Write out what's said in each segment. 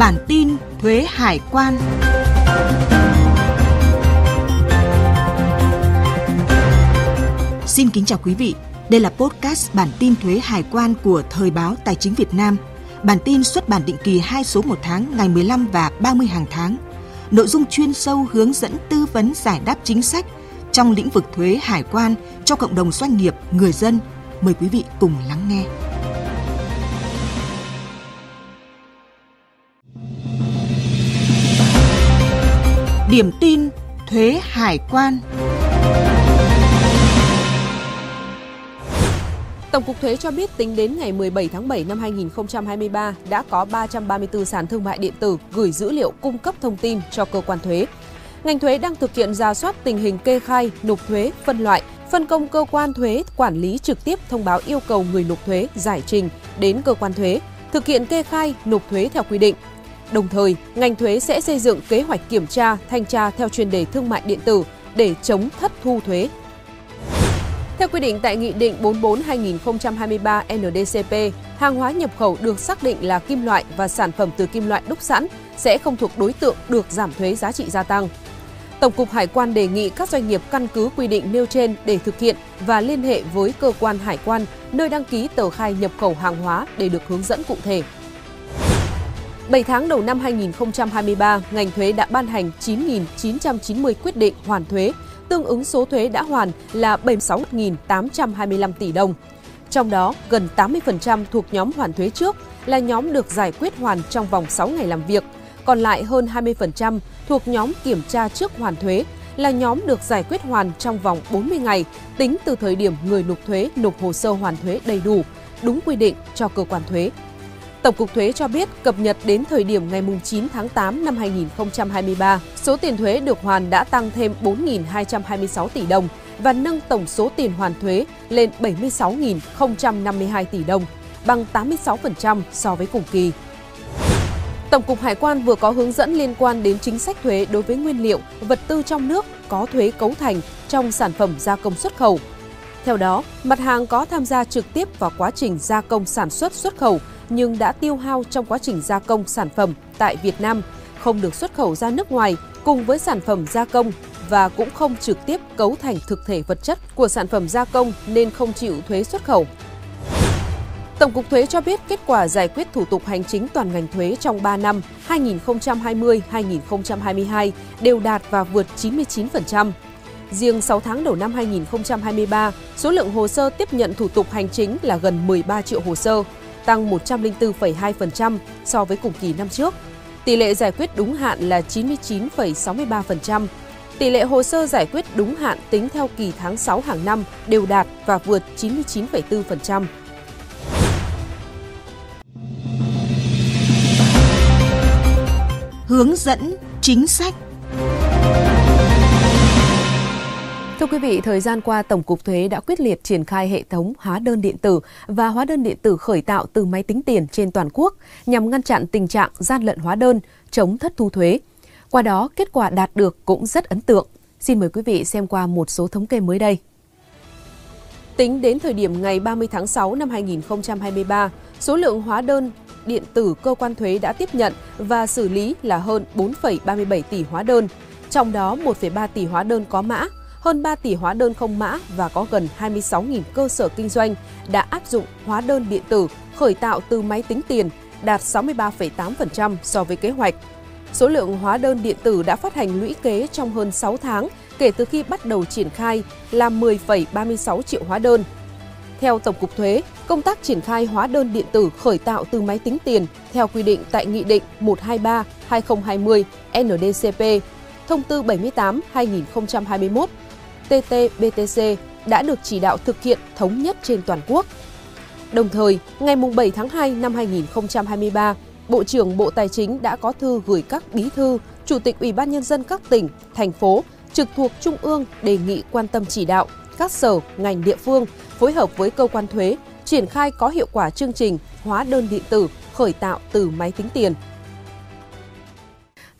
Bản tin thuế hải quan. Xin kính chào quý vị. Đây là podcast bản tin thuế hải quan của Thời báo Tài chính Việt Nam. Bản tin xuất bản định kỳ 2 số một tháng ngày 15 và 30 hàng tháng. Nội dung chuyên sâu hướng dẫn tư vấn giải đáp chính sách trong lĩnh vực thuế hải quan cho cộng đồng doanh nghiệp, người dân. Mời quý vị cùng lắng nghe. Điểm tin thuế hải quan. Tổng cục Thuế cho biết tính đến ngày 17 tháng 7 năm 2023 đã có 334 sàn thương mại điện tử gửi dữ liệu cung cấp thông tin cho cơ quan thuế. Ngành thuế đang thực hiện ra soát tình hình kê khai, nộp thuế, phân loại, phân công cơ quan thuế quản lý trực tiếp thông báo yêu cầu người nộp thuế giải trình đến cơ quan thuế, thực hiện kê khai, nộp thuế theo quy định. Đồng thời, ngành thuế sẽ xây dựng kế hoạch kiểm tra, thanh tra theo chuyên đề thương mại điện tử để chống thất thu thuế. Theo quy định tại Nghị định 44-2023 NDCP, hàng hóa nhập khẩu được xác định là kim loại và sản phẩm từ kim loại đúc sẵn sẽ không thuộc đối tượng được giảm thuế giá trị gia tăng. Tổng cục Hải quan đề nghị các doanh nghiệp căn cứ quy định nêu trên để thực hiện và liên hệ với cơ quan hải quan nơi đăng ký tờ khai nhập khẩu hàng hóa để được hướng dẫn cụ thể. 7 tháng đầu năm 2023, ngành thuế đã ban hành 9.990 quyết định hoàn thuế, tương ứng số thuế đã hoàn là 76.825 tỷ đồng. Trong đó, gần 80% thuộc nhóm hoàn thuế trước là nhóm được giải quyết hoàn trong vòng 6 ngày làm việc, còn lại hơn 20% thuộc nhóm kiểm tra trước hoàn thuế là nhóm được giải quyết hoàn trong vòng 40 ngày tính từ thời điểm người nộp thuế nộp hồ sơ hoàn thuế đầy đủ, đúng quy định cho cơ quan thuế. Tổng cục Thuế cho biết cập nhật đến thời điểm ngày 9 tháng 8 năm 2023, số tiền thuế được hoàn đã tăng thêm 4.226 tỷ đồng và nâng tổng số tiền hoàn thuế lên 76.052 tỷ đồng, bằng 86% so với cùng kỳ. Tổng cục Hải quan vừa có hướng dẫn liên quan đến chính sách thuế đối với nguyên liệu, vật tư trong nước có thuế cấu thành trong sản phẩm gia công xuất khẩu. Theo đó, mặt hàng có tham gia trực tiếp vào quá trình gia công sản xuất xuất khẩu nhưng đã tiêu hao trong quá trình gia công sản phẩm tại Việt Nam, không được xuất khẩu ra nước ngoài cùng với sản phẩm gia công và cũng không trực tiếp cấu thành thực thể vật chất của sản phẩm gia công nên không chịu thuế xuất khẩu. Tổng cục Thuế cho biết kết quả giải quyết thủ tục hành chính toàn ngành thuế trong 3 năm 2020-2022 đều đạt và vượt 99%. Riêng 6 tháng đầu năm 2023, số lượng hồ sơ tiếp nhận thủ tục hành chính là gần 13 triệu hồ sơ, tăng 104,2% so với cùng kỳ năm trước. Tỷ lệ giải quyết đúng hạn là 99,63%. Tỷ lệ hồ sơ giải quyết đúng hạn tính theo kỳ tháng 6 hàng năm đều đạt và vượt 99,4%. Hướng dẫn chính sách Thưa quý vị, thời gian qua Tổng cục Thuế đã quyết liệt triển khai hệ thống hóa đơn điện tử và hóa đơn điện tử khởi tạo từ máy tính tiền trên toàn quốc nhằm ngăn chặn tình trạng gian lận hóa đơn, chống thất thu thuế. Qua đó, kết quả đạt được cũng rất ấn tượng. Xin mời quý vị xem qua một số thống kê mới đây. Tính đến thời điểm ngày 30 tháng 6 năm 2023, số lượng hóa đơn điện tử cơ quan thuế đã tiếp nhận và xử lý là hơn 4,37 tỷ hóa đơn, trong đó 1,3 tỷ hóa đơn có mã, hơn 3 tỷ hóa đơn không mã và có gần 26.000 cơ sở kinh doanh đã áp dụng hóa đơn điện tử khởi tạo từ máy tính tiền, đạt 63,8% so với kế hoạch. Số lượng hóa đơn điện tử đã phát hành lũy kế trong hơn 6 tháng kể từ khi bắt đầu triển khai là 10,36 triệu hóa đơn. Theo Tổng cục Thuế, công tác triển khai hóa đơn điện tử khởi tạo từ máy tính tiền theo quy định tại Nghị định 123-2020 NDCP, Thông tư 78-2021 ttbtc đã được chỉ đạo thực hiện thống nhất trên toàn quốc. Đồng thời, ngày 7 tháng 2 năm 2023, Bộ trưởng Bộ Tài chính đã có thư gửi các bí thư, chủ tịch Ủy ban nhân dân các tỉnh, thành phố trực thuộc trung ương đề nghị quan tâm chỉ đạo các sở, ngành địa phương phối hợp với cơ quan thuế triển khai có hiệu quả chương trình hóa đơn điện tử khởi tạo từ máy tính tiền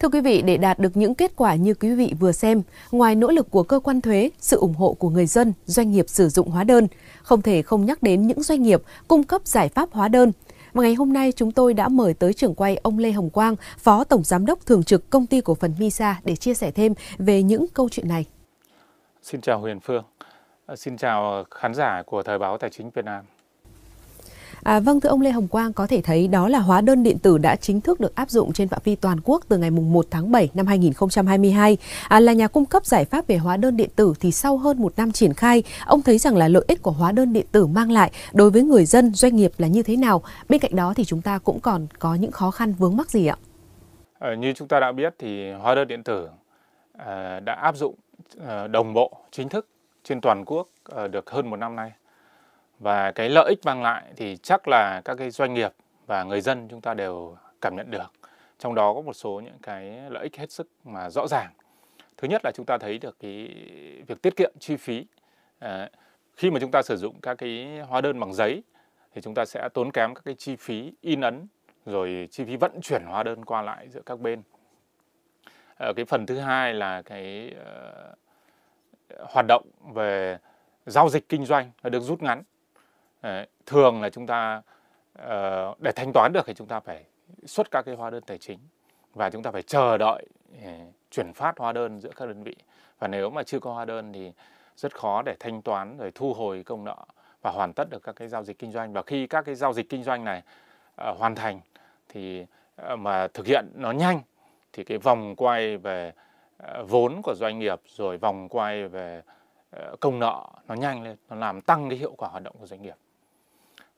Thưa quý vị, để đạt được những kết quả như quý vị vừa xem, ngoài nỗ lực của cơ quan thuế, sự ủng hộ của người dân, doanh nghiệp sử dụng hóa đơn, không thể không nhắc đến những doanh nghiệp cung cấp giải pháp hóa đơn. Và ngày hôm nay chúng tôi đã mời tới trưởng quay ông Lê Hồng Quang, Phó Tổng Giám đốc Thường trực Công ty Cổ phần Misa để chia sẻ thêm về những câu chuyện này. Xin chào Huyền Phương, ờ, xin chào khán giả của Thời báo Tài chính Việt Nam. À, vâng thưa ông Lê Hồng Quang có thể thấy đó là hóa đơn điện tử đã chính thức được áp dụng trên phạm vi toàn quốc từ ngày 1 tháng 7 năm 2022. À, là nhà cung cấp giải pháp về hóa đơn điện tử thì sau hơn một năm triển khai, ông thấy rằng là lợi ích của hóa đơn điện tử mang lại đối với người dân, doanh nghiệp là như thế nào? Bên cạnh đó thì chúng ta cũng còn có những khó khăn vướng mắc gì ạ? À, như chúng ta đã biết thì hóa đơn điện tử à, đã áp dụng à, đồng bộ chính thức trên toàn quốc à, được hơn một năm nay và cái lợi ích mang lại thì chắc là các cái doanh nghiệp và người dân chúng ta đều cảm nhận được. Trong đó có một số những cái lợi ích hết sức mà rõ ràng. Thứ nhất là chúng ta thấy được cái việc tiết kiệm chi phí. À, khi mà chúng ta sử dụng các cái hóa đơn bằng giấy thì chúng ta sẽ tốn kém các cái chi phí in ấn rồi chi phí vận chuyển hóa đơn qua lại giữa các bên. À, cái phần thứ hai là cái uh, hoạt động về giao dịch kinh doanh nó được rút ngắn. Ờ, thường là chúng ta ờ, để thanh toán được thì chúng ta phải xuất các cái hóa đơn tài chính và chúng ta phải chờ đợi ờ, chuyển phát hóa đơn giữa các đơn vị. Và nếu mà chưa có hóa đơn thì rất khó để thanh toán rồi thu hồi công nợ và hoàn tất được các cái giao dịch kinh doanh. Và khi các cái giao dịch kinh doanh này uh, hoàn thành thì uh, mà thực hiện nó nhanh thì cái vòng quay về uh, vốn của doanh nghiệp rồi vòng quay về uh, công nợ nó nhanh lên nó làm tăng cái hiệu quả hoạt động của doanh nghiệp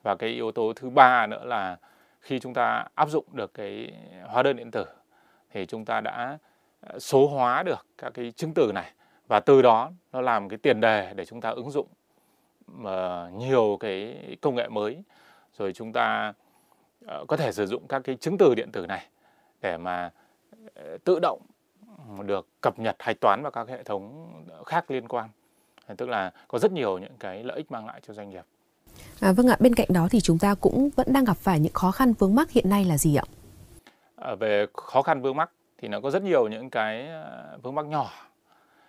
và cái yếu tố thứ ba nữa là khi chúng ta áp dụng được cái hóa đơn điện tử thì chúng ta đã ờ, số hóa được các cái chứng từ này. Và từ đó nó làm cái tiền đề để chúng ta ứng dụng mà nhiều cái công nghệ mới. Rồi chúng ta ờ, có thể sử dụng các cái chứng từ điện tử này để mà tự động được cập nhật, hạch toán vào các hệ thống khác liên quan. Tức là có rất nhiều những cái lợi ích mang lại cho doanh nghiệp. À, vâng ạ, bên cạnh đó thì chúng ta cũng vẫn đang gặp phải những khó khăn vướng mắc hiện nay là gì ạ? À, về khó khăn vướng mắc thì nó có rất nhiều những cái à, vướng mắc nhỏ.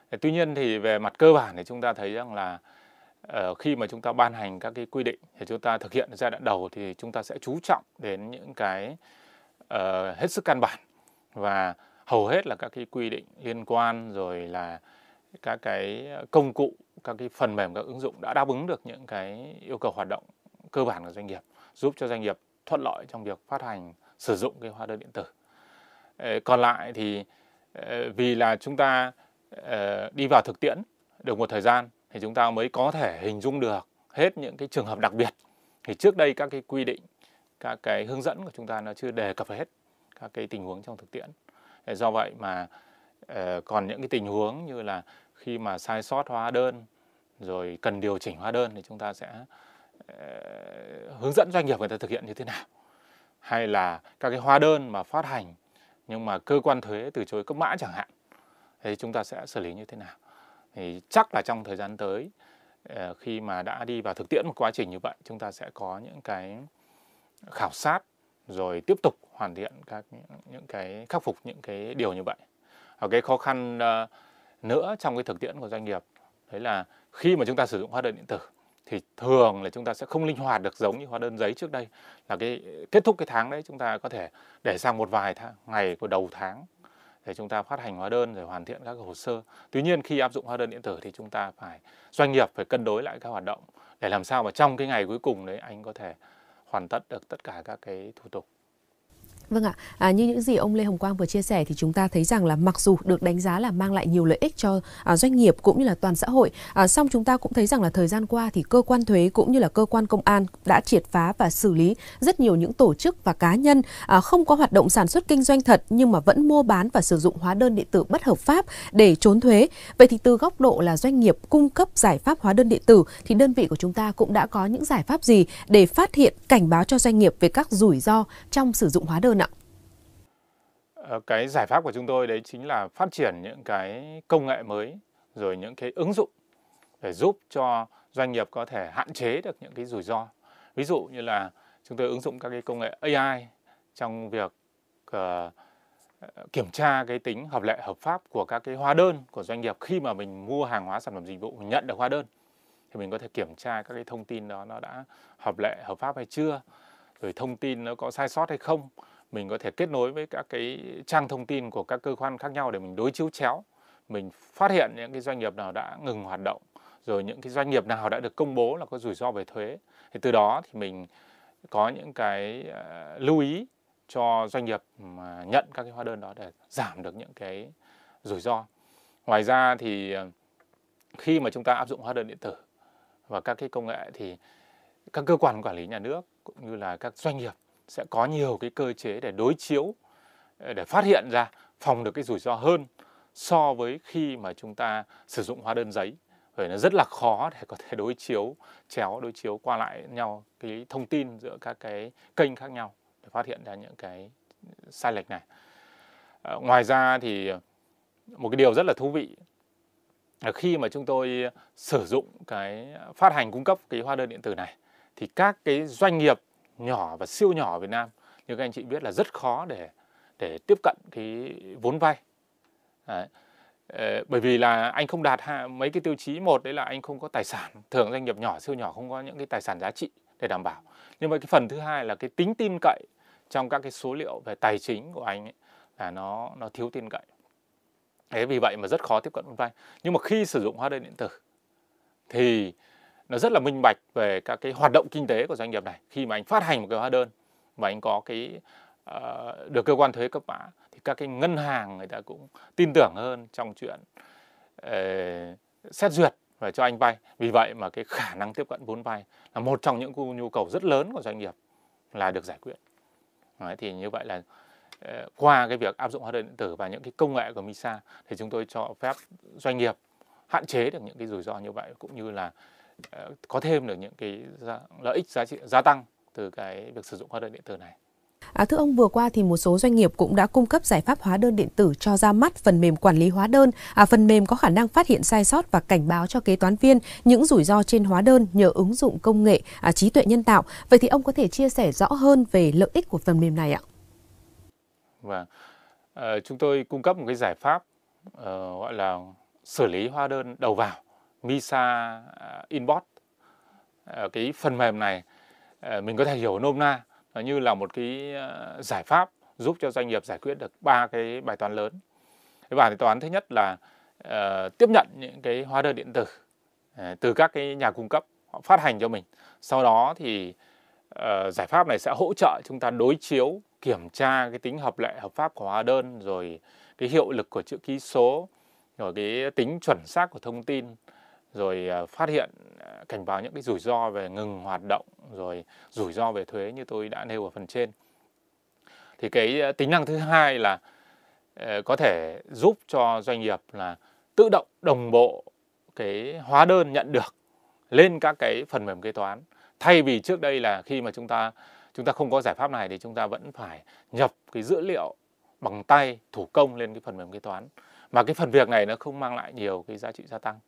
Ờ, tuy nhiên thì về mặt cơ bản thì chúng ta thấy rằng là ờ, khi mà chúng ta ban hành các cái quy định thì chúng ta thực hiện giai đoạn đầu thì chúng ta sẽ chú trọng đến những cái uh, hết sức căn bản và hầu hết là các cái quy định liên quan rồi là các cái công cụ các cái phần mềm, các ứng dụng đã đáp ứng được những cái yêu cầu hoạt động cơ bản của doanh nghiệp, giúp cho doanh nghiệp thuận lợi trong việc phát hành, sử dụng cái hóa đơn điện tử. Ờ, còn lại thì ờ, vì là chúng ta ờ, đi vào thực tiễn được một thời gian thì chúng ta mới có thể hình dung được hết những cái trường hợp đặc biệt. Thì trước đây các cái quy định, các cái hướng dẫn của chúng ta nó chưa đề cập hết các cái tình huống trong thực tiễn. Do vậy mà còn những cái tình huống như là khi mà sai sót hóa đơn rồi cần điều chỉnh hóa đơn thì chúng ta sẽ ờ, hướng dẫn doanh nghiệp người ta thực hiện như thế nào. Hay là các cái hóa đơn mà phát hành nhưng mà cơ quan thuế từ chối cấp mã chẳng hạn, thì chúng ta sẽ xử lý như thế nào? Thì chắc là trong thời gian tới ờ, khi mà đã đi vào thực tiễn một quá trình như vậy, chúng ta sẽ có những cái khảo sát rồi tiếp tục hoàn thiện các những cái, khắc phục những cái điều như vậy. Và cái khó khăn ờ, nữa trong cái thực tiễn của doanh nghiệp đấy là khi mà chúng ta sử dụng hóa đơn điện tử thì thường là chúng ta sẽ không linh hoạt được giống như hóa đơn giấy trước đây là cái kết thúc cái tháng đấy chúng ta có thể để sang một vài tháng, ngày của đầu tháng để chúng ta phát hành hóa đơn rồi hoàn thiện các hồ sơ. Tuy nhiên khi áp dụng hóa đơn điện tử thì chúng ta phải doanh nghiệp phải cân đối lại các hoạt động để làm sao mà trong cái ngày cuối cùng đấy anh có thể hoàn tất được tất cả các cái thủ tục. Vâng ạ, à, như những gì ông Lê Hồng Quang vừa chia sẻ thì chúng ta thấy rằng là mặc dù được đánh giá là mang lại nhiều lợi ích cho à, doanh nghiệp cũng như là toàn xã hội, à, song chúng ta cũng thấy rằng là thời gian qua thì cơ quan thuế cũng như là cơ quan công an đã triệt phá và xử lý rất nhiều những tổ chức và cá nhân à, không có hoạt động sản xuất kinh doanh thật nhưng mà vẫn mua bán và sử dụng hóa đơn điện tử bất hợp pháp để trốn thuế. Vậy thì từ góc độ là doanh nghiệp cung cấp giải pháp hóa đơn điện tử thì đơn vị của chúng ta cũng đã có những giải pháp gì để phát hiện cảnh báo cho doanh nghiệp về các rủi ro trong sử dụng hóa đơn ạ? Ờ, cái giải pháp của chúng tôi đấy chính là phát triển những cái công nghệ mới rồi những cái ứng dụng để giúp cho doanh nghiệp có thể hạn chế được những cái rủi ro. Ví dụ như là chúng tôi ứng dụng các cái công nghệ AI trong việc uh, kiểm tra cái tính hợp lệ hợp pháp của các cái hóa đơn của doanh nghiệp khi mà mình mua hàng hóa sản phẩm dịch vụ mình nhận được hóa đơn thì mình có thể kiểm tra các cái thông tin đó nó đã hợp lệ hợp pháp hay chưa rồi thông tin nó có sai sót hay không mình có thể kết nối với các cái trang thông tin của các cơ quan khác nhau để mình đối chiếu chéo mình phát hiện những cái doanh nghiệp nào đã ngừng hoạt động rồi những cái doanh nghiệp nào đã được công bố là có rủi ro về thuế. Thì từ đó thì mình có những cái uh, lưu ý cho doanh nghiệp mà nhận các cái hóa đơn đó để giảm được những cái rủi ro. Ngoài ra thì ờ, khi mà chúng ta áp dụng hóa đơn điện tử và các cái công nghệ thì các cơ quan quản lý nhà nước cũng như là các doanh nghiệp sẽ có nhiều cái cơ chế để đối chiếu ờ, để phát hiện ra phòng được cái rủi ro hơn so với khi mà chúng ta sử dụng hóa đơn giấy. Bởi nó rất là khó để có thể đối chiếu chéo đối chiếu qua lại nhau cái thông tin giữa các cái kênh khác nhau để phát hiện ra những cái sai lệch này. À, ngoài ra thì một cái điều rất là thú vị là khi mà chúng tôi sử dụng cái phát hành cung cấp cái hóa đơn điện tử này thì các cái doanh nghiệp nhỏ và siêu nhỏ ở Việt Nam như các anh chị biết là rất khó để để tiếp cận cái vốn vay. Đấy. Ờ, bởi vì là anh không đạt mấy cái tiêu chí một đấy là anh không có tài sản. Thường doanh nghiệp nhỏ siêu nhỏ không có những cái tài sản giá trị để đảm bảo. Nhưng mà cái phần thứ hai là cái tính tin cậy trong các cái số liệu về tài chính của anh ấy, là nó nó thiếu tin cậy. Thế vì vậy mà rất khó tiếp cận vốn vay. Nhưng mà khi sử dụng hóa đơn điện tử thì nó rất là minh bạch về các cái hoạt động kinh tế của doanh nghiệp này. Khi mà anh phát hành một cái hóa đơn và anh có cái uh, được cơ quan thuế cấp mã thì các cái ngân hàng người ta cũng tin tưởng hơn trong chuyện uh, xét duyệt và cho anh vay. Vì vậy mà cái khả năng tiếp cận vốn vay là một trong những nhu cầu rất lớn của doanh nghiệp là được giải quyết. Đấy, thì như vậy là ờ, qua cái việc áp dụng hóa đơn điện tử và những cái công nghệ của MISA thì chúng tôi cho phép doanh nghiệp hạn chế được những cái rủi ro như vậy cũng như là có thêm được những cái lợi ích giá trị gia tăng từ cái việc sử dụng hóa đơn điện tử này. À, thưa ông, vừa qua thì một số doanh nghiệp cũng đã cung cấp giải pháp hóa đơn điện tử cho ra mắt phần mềm quản lý hóa đơn. À, phần mềm có khả năng phát hiện sai sót và cảnh báo cho kế toán viên những rủi ro trên hóa đơn nhờ ứng dụng công nghệ à, trí tuệ nhân tạo. Vậy thì ông có thể chia sẻ rõ hơn về lợi ích của phần mềm này ạ? Vâng, à, chúng tôi cung cấp một cái giải pháp uh, gọi là xử lý hóa đơn đầu vào Misa à, Inbox. Ờ, cái phần mềm này ờ, mình có thể hiểu nôm na. Như là một cái ờ, giải pháp giúp cho doanh nghiệp giải quyết được ba cái bài toán lớn. Cái bài toán thứ nhất là uh, tiếp nhận những cái hóa đơn điện tử uh, từ các cái nhà cung cấp họ phát hành cho mình. Sau đó thì uh, giải pháp này sẽ hỗ trợ chúng ta đối chiếu kiểm tra cái tính hợp lệ hợp pháp của hóa đơn rồi cái hiệu lực của chữ ký số rồi cái tính chuẩn xác của thông tin rồi à, phát hiện à, cảnh báo những cái rủi ro về ngừng hoạt động, rồi rủi ro về thuế như tôi đã nêu ở phần trên. Thì cái à, tính năng thứ hai là ờ, có thể giúp cho doanh nghiệp là tự động đồng bộ cái hóa đơn nhận được lên các cái phần mềm kế toán. Thay vì trước đây là khi mà chúng ta chúng ta không có giải pháp này thì chúng ta vẫn phải nhập cái dữ liệu bằng tay thủ công lên cái phần mềm kế toán. Mà cái phần việc này nó không mang lại nhiều cái giá trị gia tăng.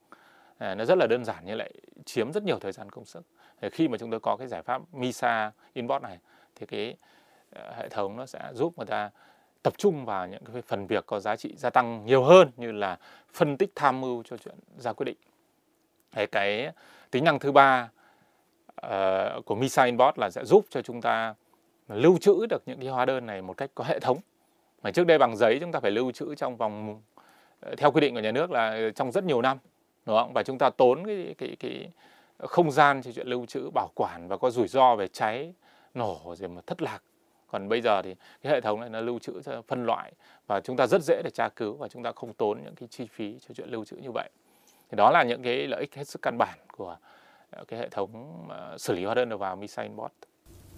À, nó rất là đơn giản nhưng lại chiếm rất nhiều thời gian công sức. Khi mà chúng tôi có cái giải pháp Misa Inbox này thì cái ờ, hệ thống nó sẽ giúp người ta tập trung vào những cái phần việc có giá trị gia tăng nhiều hơn như là phân tích tham mưu cho chuyện ra quyết định. Cái, cái tính năng thứ ba uh, của Misa Inbox là sẽ giúp cho chúng ta lưu trữ được những cái hóa đơn này một cách có hệ thống. Mà trước đây bằng giấy chúng ta phải lưu trữ trong vòng ờ, theo quy định của nhà nước là trong rất nhiều năm đúng không? và chúng ta tốn cái cái cái không gian cho chuyện lưu trữ, bảo quản và có rủi ro về cháy nổ rồi mà thất lạc còn bây giờ thì cái hệ thống này nó lưu trữ phân loại và chúng ta rất dễ để tra cứu và chúng ta không tốn những cái chi phí cho chuyện lưu trữ như vậy thì đó là những cái lợi ích hết sức căn bản của ờ, cái hệ thống ờ, xử lý hóa đơn đầu vào Misa Bot.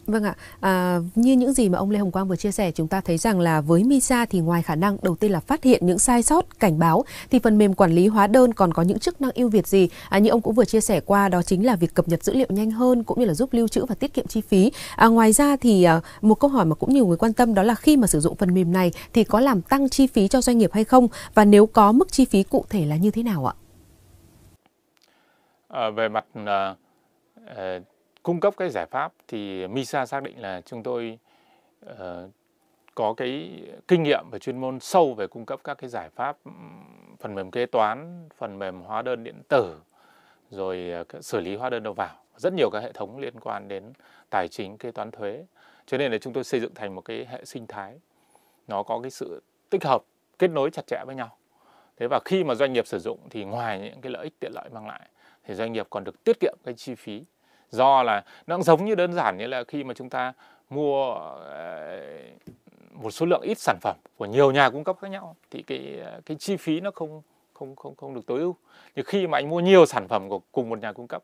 Vâng ạ, à, như những gì mà ông Lê Hồng Quang vừa chia sẻ, chúng ta thấy rằng là với MISA thì ngoài khả năng đầu tiên là phát hiện những sai sót, cảnh báo, thì phần mềm quản lý hóa đơn còn có những chức năng ưu việt gì? À, như ông cũng vừa chia sẻ qua, đó chính là việc cập nhật dữ liệu nhanh hơn, cũng như là giúp lưu trữ và tiết kiệm chi phí. À, ngoài ra thì à, một câu hỏi mà cũng nhiều người quan tâm đó là khi mà sử dụng phần mềm này thì có làm tăng chi phí cho doanh nghiệp hay không? Và nếu có mức chi phí cụ thể là như thế nào ạ? À, về mặt uh, uh cung cấp cái giải pháp thì MISA xác định là chúng tôi uh, có cái kinh nghiệm và chuyên môn sâu về cung cấp các cái giải pháp phần mềm kế toán, phần mềm hóa đơn điện tử, rồi uh, xử lý hóa đơn đầu vào, rất nhiều các hệ thống liên quan đến tài chính kế toán thuế. Cho nên là chúng tôi xây dựng thành một cái hệ sinh thái nó có cái sự tích hợp kết nối chặt chẽ với nhau. Thế và khi mà doanh nghiệp sử dụng thì ngoài những cái lợi ích tiện lợi mang lại thì doanh nghiệp còn được tiết kiệm cái chi phí do là nó cũng giống như đơn giản như là khi mà chúng ta mua ờ, một số lượng ít sản phẩm của nhiều nhà cung cấp khác nhau thì cái ờ, cái chi phí nó không không không không được tối ưu. Nhưng khi mà anh mua nhiều sản phẩm của cùng một nhà cung cấp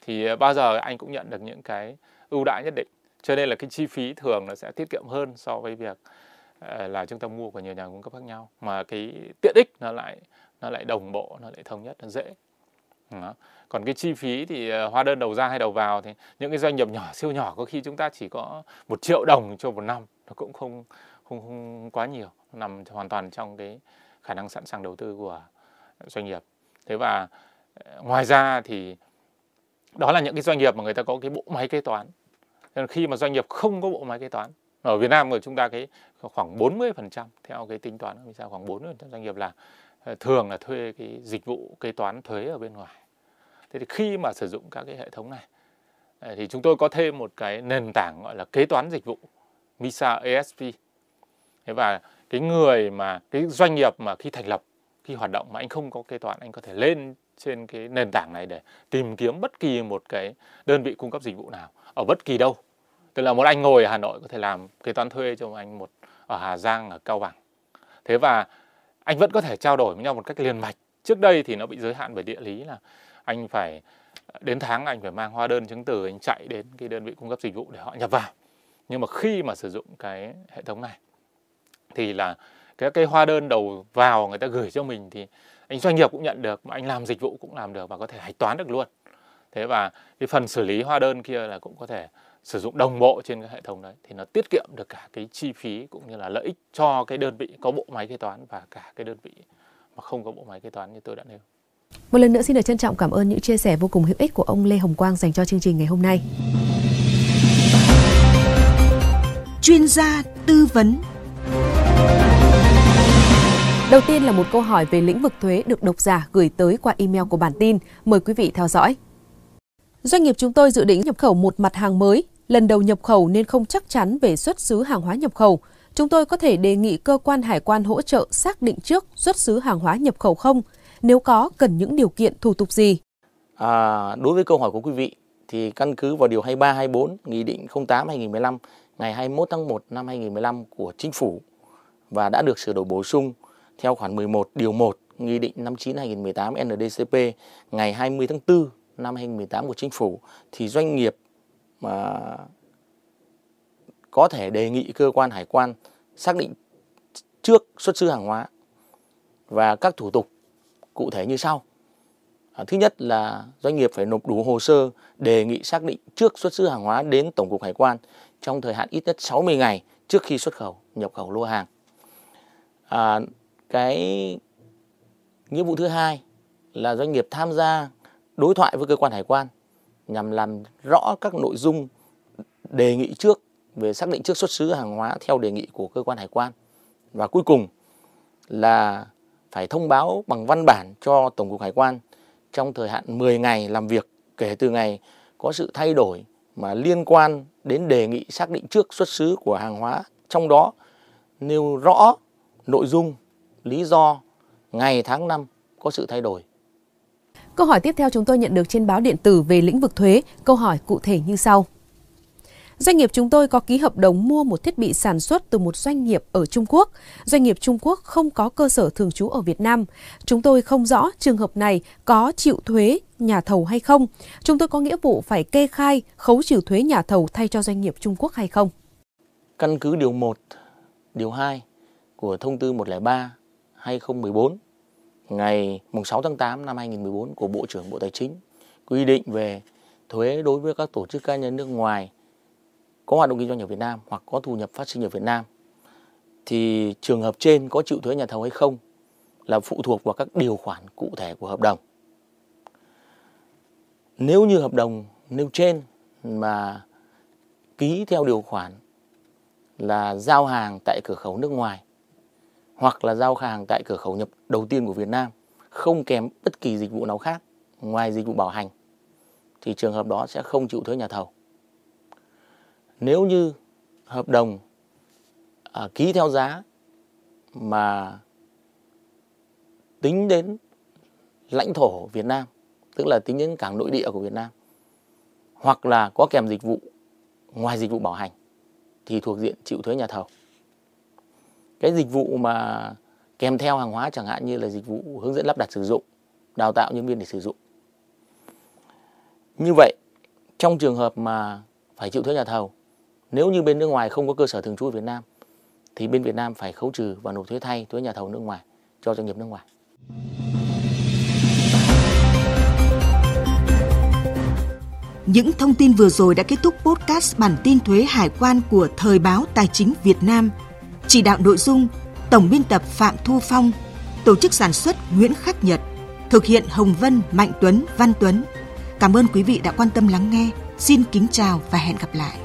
thì ờ, bao giờ anh cũng nhận được những cái ưu đãi nhất định. Cho nên là cái chi phí thường nó sẽ tiết kiệm hơn so với việc là chúng ta mua của nhiều nhà cung cấp khác nhau mà cái tiện ích nó lại nó lại đồng bộ, nó lại thống nhất, nó dễ đó. còn cái chi phí thì ờ, hóa đơn đầu ra hay đầu vào thì những cái doanh nghiệp nhỏ siêu nhỏ có khi chúng ta chỉ có một triệu đồng cho một năm nó cũng không không, không quá nhiều nằm hoàn toàn trong cái khả năng sẵn sàng đầu tư của doanh nghiệp. Thế và ờ, ngoài ra thì đó là những cái doanh nghiệp mà người ta có cái bộ máy kế toán. Nên khi mà doanh nghiệp không có bộ máy kế toán ở Việt Nam của chúng ta cái khoảng 40% theo cái tính toán mình sao khoảng 40% doanh nghiệp là ờ, thường là thuê cái dịch vụ kế toán thuế ở bên ngoài thế thì khi mà sử dụng các cái hệ thống này à, thì chúng tôi có thêm một cái nền tảng gọi là kế toán dịch vụ, MISA ASP thế và cái người mà, cái doanh nghiệp mà khi thành lập, khi hoạt động mà anh không có kế toán, anh có thể lên trên cái nền tảng này để tìm kiếm bất kỳ một cái đơn vị cung cấp dịch vụ nào ở bất kỳ đâu. Tức là một anh ngồi ở Hà Nội có thể làm kế toán thuê cho anh một ở Hà Giang, ở Cao Bằng. Thế và anh vẫn có thể trao đổi với nhau một cách liền mạch. Trước đây thì nó bị giới hạn bởi địa lý là anh phải ờ, đến tháng anh phải mang hóa đơn chứng từ anh chạy đến cái đơn vị cung cấp dịch vụ để họ nhập vào nhưng mà khi mà sử dụng cái hệ thống này, thì là cái cái hóa đơn đầu vào người ta gửi cho mình thì anh doanh nghiệp cũng nhận được, mà anh làm dịch vụ cũng làm được và có thể hạch toán được luôn thế và cái phần xử lý hóa đơn kia là cũng có thể sử dụng đồng bộ trên cái hệ thống đấy, thì nó tiết kiệm được cả cái chi phí cũng như là lợi ích cho cái đơn vị có bộ máy kế toán và cả cái đơn vị mà không có bộ máy kế toán như tôi đã nêu. Một lần nữa xin được trân trọng cảm ơn những chia sẻ vô cùng hữu ích của ông Lê Hồng Quang dành cho chương trình ngày hôm nay. Chuyên gia tư vấn Đầu tiên là một câu hỏi về lĩnh vực thuế được độc giả gửi tới qua email của bản tin. Mời quý vị theo dõi. Doanh nghiệp chúng tôi dự định nhập khẩu một mặt hàng mới, lần đầu nhập khẩu nên không chắc chắn về xuất xứ hàng hóa nhập khẩu. Chúng tôi có thể đề nghị cơ quan hải quan hỗ trợ xác định trước xuất xứ hàng hóa nhập khẩu không? Nếu có, cần những điều kiện thủ tục gì? À, đối với câu hỏi của quý vị thì căn cứ vào điều 23 24 Nghị định 08 2015 ngày 21 tháng 1 năm 2015 của Chính phủ và đã được sửa đổi bổ sung theo khoản 11 điều 1 Nghị định 59 2018 NDCP ngày 20 tháng 4 năm 2018 của Chính phủ thì doanh nghiệp mà có thể đề nghị cơ quan hải quan xác định trước xuất xứ hàng hóa và các thủ tục cụ thể như sau. À, thứ nhất là doanh nghiệp phải nộp đủ hồ sơ đề nghị xác định trước xuất xứ hàng hóa đến Tổng cục Hải quan trong thời hạn ít nhất 60 ngày trước khi xuất khẩu, nhập khẩu lô hàng. À, cái nghĩa vụ thứ hai là doanh nghiệp tham gia đối thoại với cơ quan hải quan nhằm làm rõ các nội dung đề nghị trước về xác định trước xuất xứ hàng hóa theo đề nghị của cơ quan hải quan. Và cuối cùng là phải thông báo bằng văn bản cho Tổng cục Hải quan trong thời hạn 10 ngày làm việc kể từ ngày có sự thay đổi mà liên quan đến đề nghị xác định trước xuất xứ của hàng hóa trong đó nêu rõ nội dung, lý do, ngày tháng năm có sự thay đổi Câu hỏi tiếp theo chúng tôi nhận được trên báo điện tử về lĩnh vực thuế. Câu hỏi cụ thể như sau. Doanh nghiệp chúng tôi có ký hợp đồng mua một thiết bị sản xuất từ một doanh nghiệp ở Trung Quốc. Doanh nghiệp Trung Quốc không có cơ sở thường trú ở Việt Nam. Chúng tôi không rõ trường hợp này có chịu thuế nhà thầu hay không. Chúng tôi có nghĩa vụ phải kê khai khấu trừ thuế nhà thầu thay cho doanh nghiệp Trung Quốc hay không. Căn cứ điều 1, điều 2 của thông tư 103 2014 ngày 6 tháng 8 năm 2014 của Bộ trưởng Bộ Tài chính quy định về thuế đối với các tổ chức cá nhân nước ngoài có hoạt động kinh doanh ở Việt Nam hoặc có thu nhập phát sinh ở Việt Nam, thì trường hợp trên có chịu thuế nhà thầu hay không là phụ thuộc vào các điều khoản cụ thể của hợp đồng. Nếu như hợp đồng nêu trên mà ký theo điều khoản là giao hàng tại cửa khẩu nước ngoài hoặc là giao hàng tại cửa khẩu nhập đầu tiên của Việt Nam, không kèm bất kỳ dịch vụ nào khác ngoài dịch vụ bảo hành, thì trường hợp đó sẽ không chịu thuế nhà thầu nếu như hợp đồng à, ký theo giá mà tính đến lãnh thổ Việt Nam, tức là tính đến cảng nội địa của Việt Nam, hoặc là có kèm dịch vụ ngoài dịch vụ bảo hành thì thuộc diện chịu thuế nhà thầu. Cái dịch vụ mà kèm theo hàng hóa chẳng hạn như là dịch vụ hướng dẫn lắp đặt sử dụng, đào tạo nhân viên để sử dụng. Như vậy, trong trường hợp mà phải chịu thuế nhà thầu, nếu như bên nước ngoài không có cơ sở thường trú ở Việt Nam thì bên Việt Nam phải khấu trừ và nộp thuế thay thuế nhà thầu nước ngoài cho doanh nghiệp nước ngoài. Những thông tin vừa rồi đã kết thúc podcast bản tin thuế hải quan của Thời báo Tài chính Việt Nam. Chỉ đạo nội dung Tổng biên tập Phạm Thu Phong, tổ chức sản xuất Nguyễn Khắc Nhật, thực hiện Hồng Vân, Mạnh Tuấn, Văn Tuấn. Cảm ơn quý vị đã quan tâm lắng nghe. Xin kính chào và hẹn gặp lại.